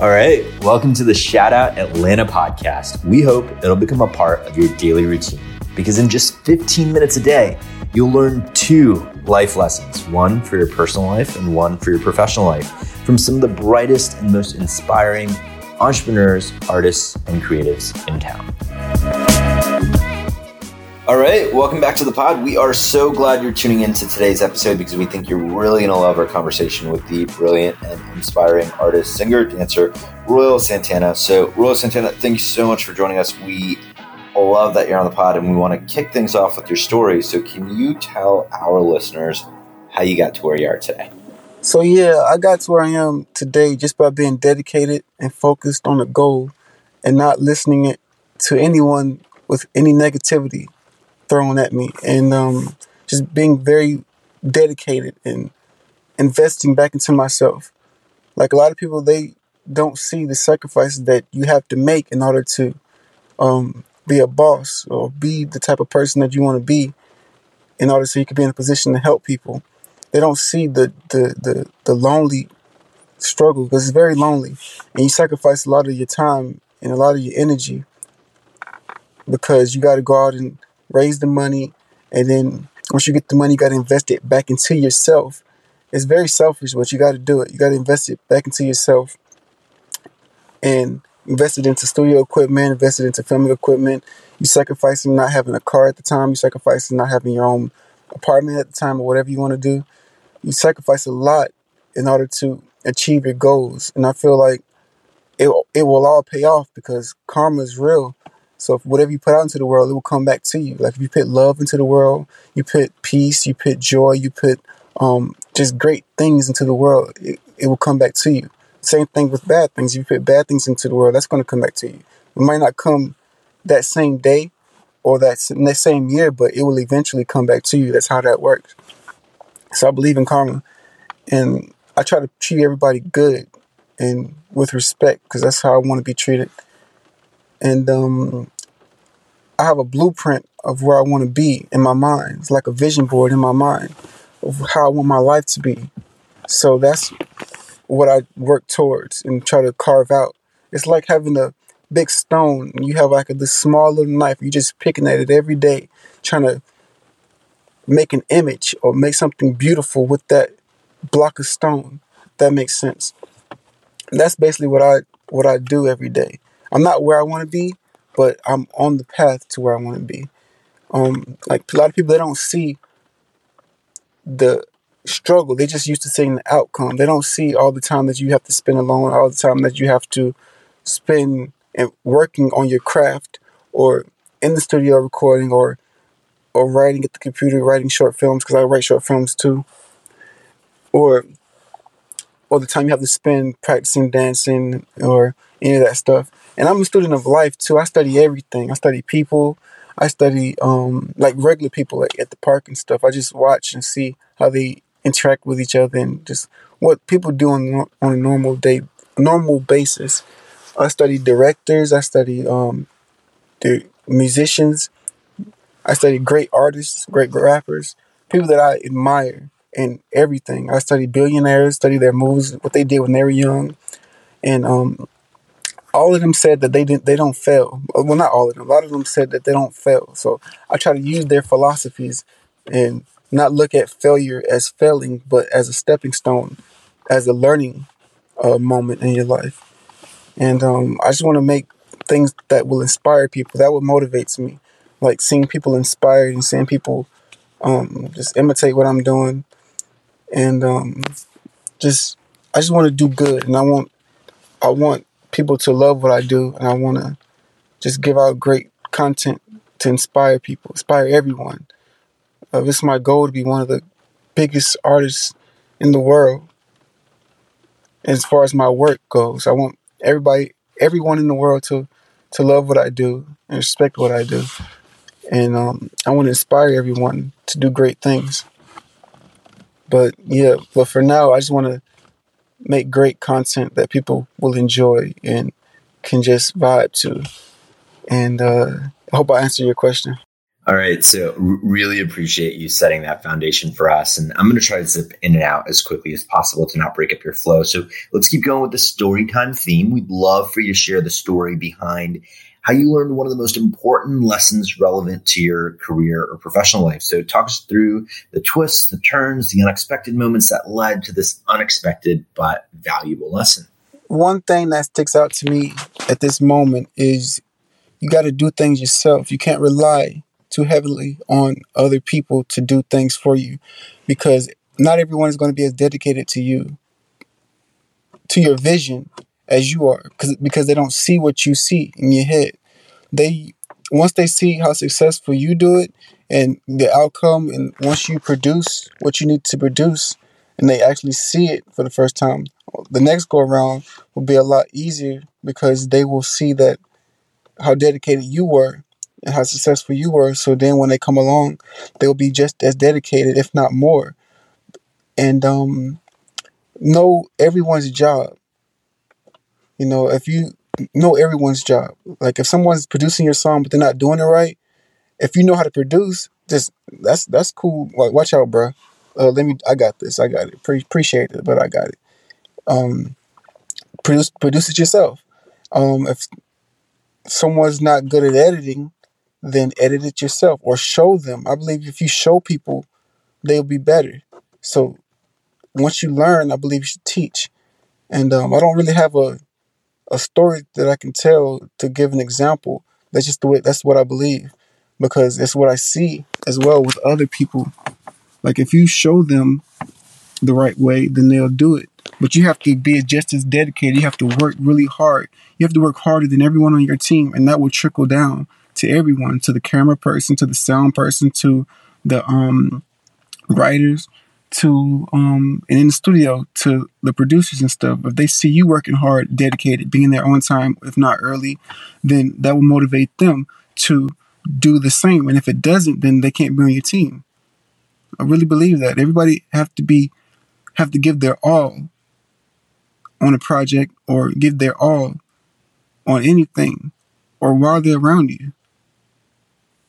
All right, welcome to the Shout Out Atlanta podcast. We hope it'll become a part of your daily routine because in just 15 minutes a day, you'll learn two life lessons one for your personal life and one for your professional life from some of the brightest and most inspiring entrepreneurs, artists, and creatives in town. All right, welcome back to the pod. We are so glad you're tuning into today's episode because we think you're really going to love our conversation with the brilliant and inspiring artist, singer, dancer, Royal Santana. So, Royal Santana, thank you so much for joining us. We love that you're on the pod and we want to kick things off with your story. So, can you tell our listeners how you got to where you are today? So, yeah, I got to where I am today just by being dedicated and focused on a goal and not listening to anyone with any negativity thrown at me, and um, just being very dedicated and investing back into myself. Like a lot of people, they don't see the sacrifices that you have to make in order to um, be a boss or be the type of person that you want to be in order so you can be in a position to help people. They don't see the the the, the lonely struggle because it's very lonely and you sacrifice a lot of your time and a lot of your energy because you got to go out and raise the money, and then once you get the money, you got to invest it back into yourself. It's very selfish, but you got to do it. You got to invest it back into yourself and invest it into studio equipment, invest it into filming equipment. You sacrificing not having a car at the time. You sacrificing not having your own apartment at the time or whatever you want to do. You sacrifice a lot in order to achieve your goals. And I feel like it, it will all pay off because karma is real. So whatever you put out into the world, it will come back to you. Like if you put love into the world, you put peace, you put joy, you put um, just great things into the world, it, it will come back to you. Same thing with bad things. If you put bad things into the world, that's going to come back to you. It might not come that same day or that same year, but it will eventually come back to you. That's how that works. So I believe in karma, and I try to treat everybody good and with respect because that's how I want to be treated and um, I have a blueprint of where I want to be in my mind. It's like a vision board in my mind of how I want my life to be. So that's what I work towards and try to carve out. It's like having a big stone and you have like a, this small little knife. You're just picking at it every day, trying to make an image or make something beautiful with that block of stone. That makes sense. that's basically what I what I do every day. I'm not where I want to be, but I'm on the path to where I want to be. Um, like a lot of people, they don't see the struggle. They just used to seeing the outcome. They don't see all the time that you have to spend alone, all the time that you have to spend and working on your craft, or in the studio recording, or or writing at the computer, writing short films because I write short films too, or or the time you have to spend practicing dancing or any of that stuff. And I'm a student of life too. I study everything. I study people. I study um, like regular people like at the park and stuff. I just watch and see how they interact with each other and just what people do on on a normal day, normal basis. I study directors. I study um, the musicians. I study great artists, great rappers, people that I admire and everything. I study billionaires, study their moves, what they did when they were young, and um, all of them said that they didn't they don't fail. Well, not all of them. A lot of them said that they don't fail. So I try to use their philosophies and not look at failure as failing, but as a stepping stone, as a learning uh, moment in your life. And um, I just want to make things that will inspire people. That what motivates me, like seeing people inspired and seeing people um, just imitate what I'm doing, and um, just I just want to do good, and I want I want people to love what I do, and I want to just give out great content to inspire people, inspire everyone. Uh, it's my goal to be one of the biggest artists in the world. As far as my work goes, I want everybody, everyone in the world to to love what I do and respect what I do, and um, I want to inspire everyone to do great things. But yeah, but for now, I just want to make great content that people will enjoy and can just vibe to. And uh, I hope I answer your question. All right. So, really appreciate you setting that foundation for us. And I'm going to try to zip in and out as quickly as possible to not break up your flow. So, let's keep going with the story time theme. We'd love for you to share the story behind how you learned one of the most important lessons relevant to your career or professional life. So, talk us through the twists, the turns, the unexpected moments that led to this unexpected but valuable lesson. One thing that sticks out to me at this moment is you got to do things yourself. You can't rely too heavily on other people to do things for you because not everyone is going to be as dedicated to you to your vision as you are because because they don't see what you see in your head they once they see how successful you do it and the outcome and once you produce what you need to produce and they actually see it for the first time the next go around will be a lot easier because they will see that how dedicated you were and how successful you were. So then when they come along, they'll be just as dedicated, if not more. And um, know everyone's job. You know, if you know everyone's job, like if someone's producing your song but they're not doing it right, if you know how to produce, just that's that's cool. Like, watch out, bro. Uh, let me. I got this. I got it. Pre- appreciate it, but I got it. Um, produce produce it yourself. Um, if someone's not good at editing, then edit it yourself or show them. I believe if you show people, they'll be better. So once you learn, I believe you should teach. And um, I don't really have a a story that I can tell to give an example. That's just the way. That's what I believe because it's what I see as well with other people. Like if you show them the right way, then they'll do it. But you have to be just as dedicated. You have to work really hard. You have to work harder than everyone on your team, and that will trickle down to everyone, to the camera person, to the sound person, to the um, writers, to um, and in the studio to the producers and stuff. If they see you working hard, dedicated, being there on time, if not early, then that will motivate them to do the same. And if it doesn't, then they can't be on your team. I really believe that everybody have to be have to give their all on a project or give their all on anything or while they're around you.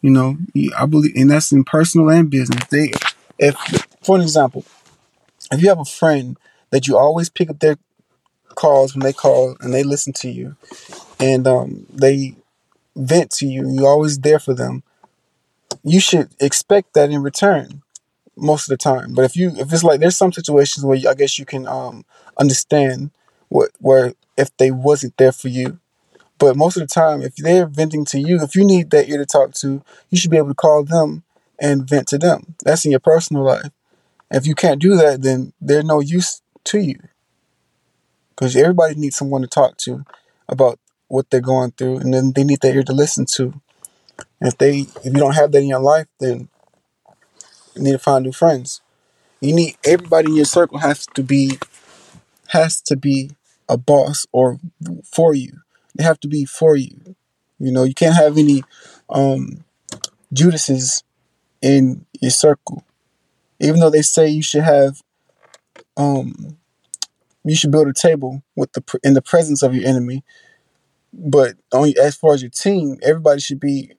You know, I believe, and that's in personal and business. They, if, for an example, if you have a friend that you always pick up their calls when they call and they listen to you, and um, they vent to you, you're always there for them. You should expect that in return most of the time. But if you, if it's like, there's some situations where you, I guess you can um, understand what, where if they wasn't there for you, but most of the time, if they're venting to you, if you need that ear to talk to, you should be able to call them and vent to them. That's in your personal life. If you can't do that, then they're no use to you. Because everybody needs someone to talk to about what they're going through, and then they need that ear to listen to. And if they, if you don't have that in your life, then you need to find new friends. You need everybody in your circle has to be, has to be a boss or for you they have to be for you. You know, you can't have any um, Judases in your circle. Even though they say you should have, um, you should build a table with the in the presence of your enemy. But on as far as your team, everybody should be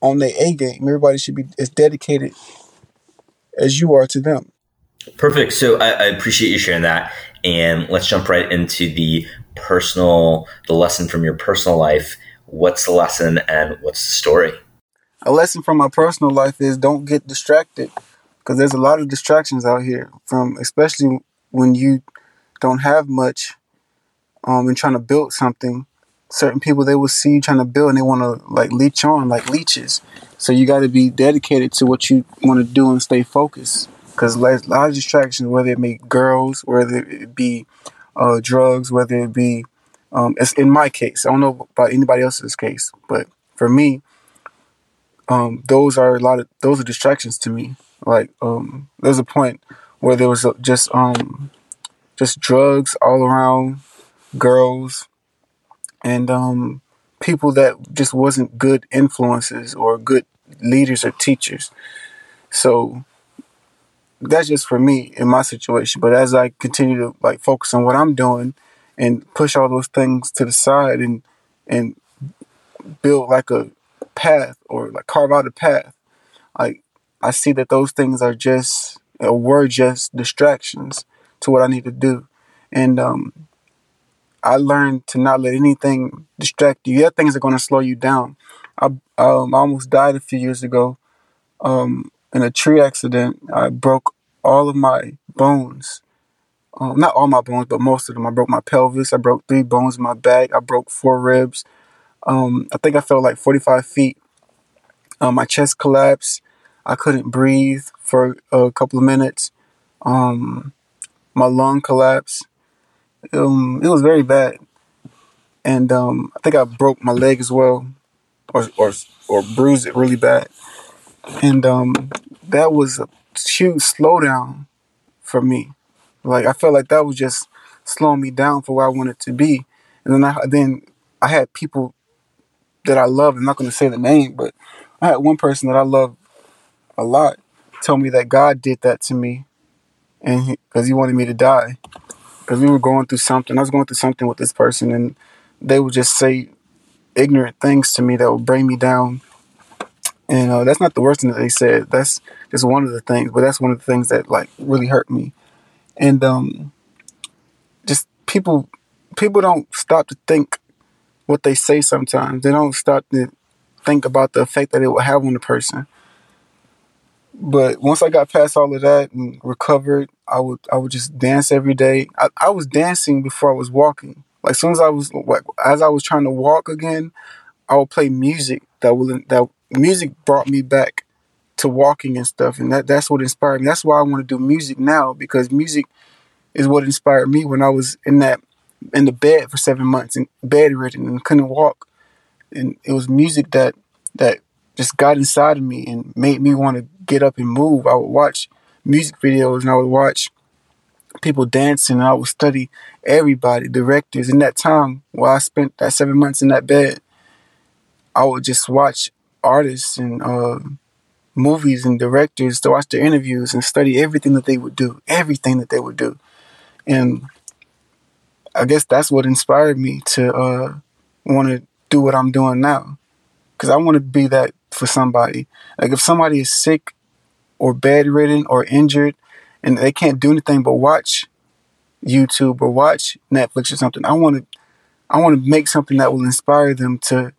on their A game. Everybody should be as dedicated as you are to them. Perfect. So I, I appreciate you sharing that, and let's jump right into the personal, the lesson from your personal life. What's the lesson and what's the story? A lesson from my personal life is don't get distracted because there's a lot of distractions out here from especially when you don't have much um and trying to build something certain people they will see you trying to build and they want to like leech on like leeches so you got to be dedicated to what you want to do and stay focused because a lot of distractions whether it be girls whether it be uh, drugs, whether it be, um, it's in my case. I don't know about anybody else's case, but for me, um, those are a lot of those are distractions to me. Like um, there's a point where there was just um, just drugs all around, girls, and um, people that just wasn't good influences or good leaders or teachers. So that's just for me in my situation. But as I continue to like focus on what I'm doing and push all those things to the side and and build like a path or like carve out a path like I see that those things are just or were just distractions to what I need to do. And um, I learned to not let anything distract you. Yeah, things are going to slow you down. I, um, I almost died a few years ago um, in a tree accident. I broke all of my bones. Um, not all my bones, but most of them. I broke my pelvis. I broke three bones in my back. I broke four ribs. Um, I think I fell like 45 feet. Um, my chest collapsed. I couldn't breathe for a couple of minutes. Um, my lung collapsed. Um, it was very bad, and um, I think I broke my leg as well, or or or bruised it really bad. And um, that was a huge slowdown for me. Like I felt like that was just slowing me down for where I wanted to be. And then I then I had people that I love. I'm not going to say the name, but I had one person that I love a lot tell me that God did that to me, and because he, he wanted me to die, because we were going through something. I was going through something with this person, and they would just say ignorant things to me that would bring me down. And uh, that's not the worst thing that they said. That's just one of the things, but that's one of the things that like really hurt me. And um, just people, people don't stop to think what they say. Sometimes they don't stop to think about the effect that it will have on the person. But once I got past all of that and recovered, I would I would just dance every day. I, I was dancing before I was walking. Like as soon as I was like as I was trying to walk again, I would play music that will that music brought me back to walking and stuff, and that that's what inspired me. That's why I want to do music now because music is what inspired me when I was in that in the bed for seven months and bedridden and couldn't walk, and it was music that that just got inside of me and made me want to get up and move. I would watch music videos and I would watch people dancing and I would study everybody, directors. In that time while I spent that seven months in that bed, I would just watch artists and uh, movies and directors to watch their interviews and study everything that they would do, everything that they would do. And I guess that's what inspired me to uh, want to do what I'm doing now. Because I want to be that for somebody. Like if somebody is sick or bedridden or injured and they can't do anything but watch YouTube or watch Netflix or something, I want to I want to make something that will inspire them to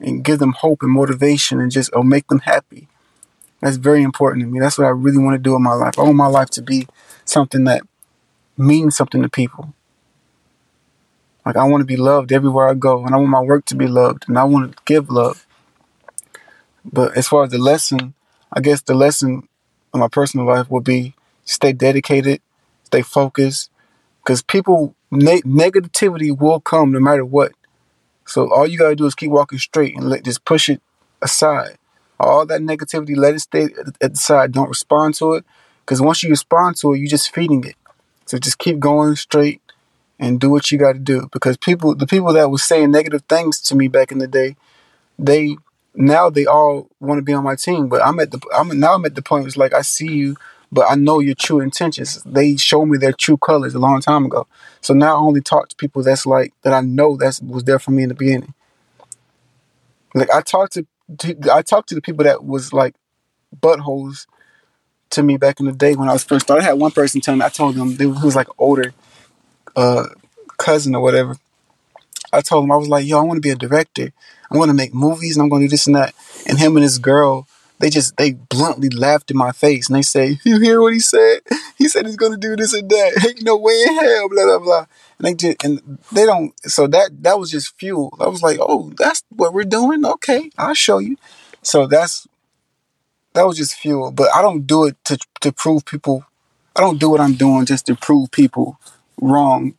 and give them hope and motivation and just or make them happy. That's very important to me. That's what I really want to do in my life. I want my life to be something that means something to people. Like I want to be loved everywhere I go, and I want my work to be loved, and I want to give love. But as far as the lesson, I guess the lesson in my personal life will be stay dedicated, stay focused, because people ne- negativity will come no matter what. So all you gotta do is keep walking straight and let just push it aside. All that negativity, let it stay at the side. Don't respond to it, because once you respond to it, you're just feeding it. So just keep going straight and do what you got to do. Because people, the people that was saying negative things to me back in the day, they now they all want to be on my team. But I'm at the I'm now I'm at the point. where It's like I see you, but I know your true intentions. They showed me their true colors a long time ago. So now I only talk to people that's like that I know that was there for me in the beginning. Like I talked to, to I talked to the people that was like buttholes to me back in the day when I was first started. I had one person tell me I told them they, who was like older uh, cousin or whatever. I told him I was like, yo, I want to be a director. I'm going to make movies and I'm going to do this and that. And him and his girl, they just they bluntly laughed in my face and they say, "You hear what he said? He said he's going to do this and that. Ain't no way in hell." Blah blah blah. And they just and they don't. So that that was just fuel. I was like, "Oh, that's what we're doing. Okay, I'll show you." So that's that was just fuel. But I don't do it to to prove people. I don't do what I'm doing just to prove people wrong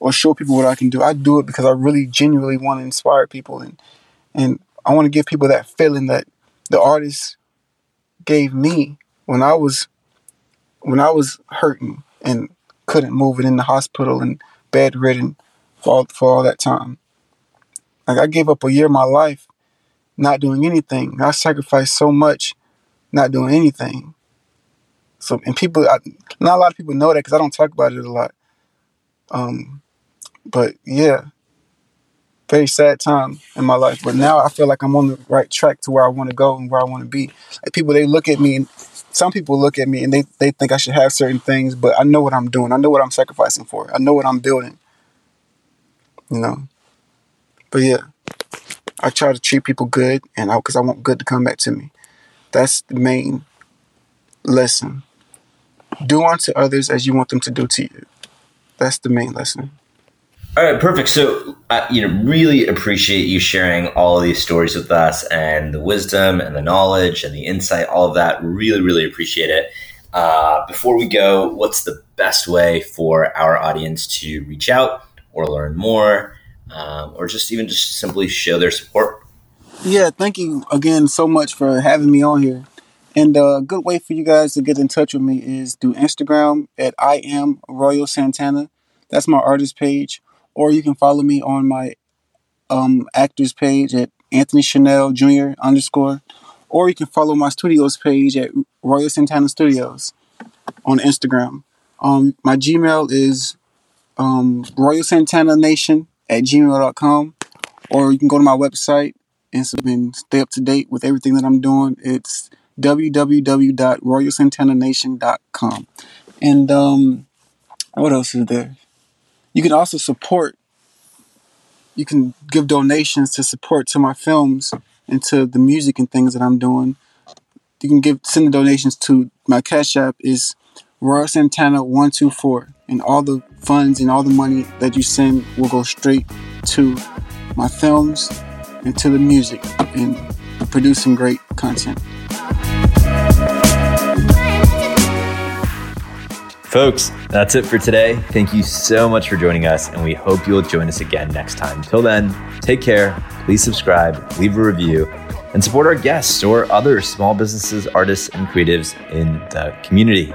or show people what I can do. I do it because I really genuinely want to inspire people and and I want to give people that feeling that the artist gave me when I was when I was hurting and couldn't move it in the hospital and bedridden for all, for all that time. Like I gave up a year of my life not doing anything. I sacrificed so much not doing anything. So and people, I, not a lot of people know that because I don't talk about it a lot. Um, but yeah, very sad time in my life. But now I feel like I'm on the right track to where I want to go and where I want to be. Like people, they look at me and some people look at me and they, they think I should have certain things, but I know what I'm doing. I know what I'm sacrificing for. I know what I'm building. You know. But yeah, I try to treat people good, and I, because I, I want good to come back to me. That's the main lesson. Do unto others as you want them to do to you. That's the main lesson. All right, perfect. So, uh, you know, really appreciate you sharing all of these stories with us and the wisdom and the knowledge and the insight, all of that. Really, really appreciate it. Uh, before we go, what's the best way for our audience to reach out or learn more, um, or just even just simply show their support? Yeah, thank you again so much for having me on here. And a good way for you guys to get in touch with me is through Instagram at I am Royal Santana. That's my artist page or you can follow me on my um, actors page at Anthony Chanel Jr. underscore, or you can follow my studios page at Royal Santana Studios on Instagram. Um, my Gmail is um, Royal Santana Nation at gmail.com, or you can go to my website and stay up to date with everything that I'm doing. It's www.royalsantananation.com. And um, what else is there? You can also support. You can give donations to support to my films and to the music and things that I'm doing. You can give send the donations to my cash app is Royal Santana one two four, and all the funds and all the money that you send will go straight to my films and to the music and producing great content. Folks, that's it for today. Thank you so much for joining us, and we hope you'll join us again next time. Till then, take care, please subscribe, leave a review, and support our guests or other small businesses, artists, and creatives in the community.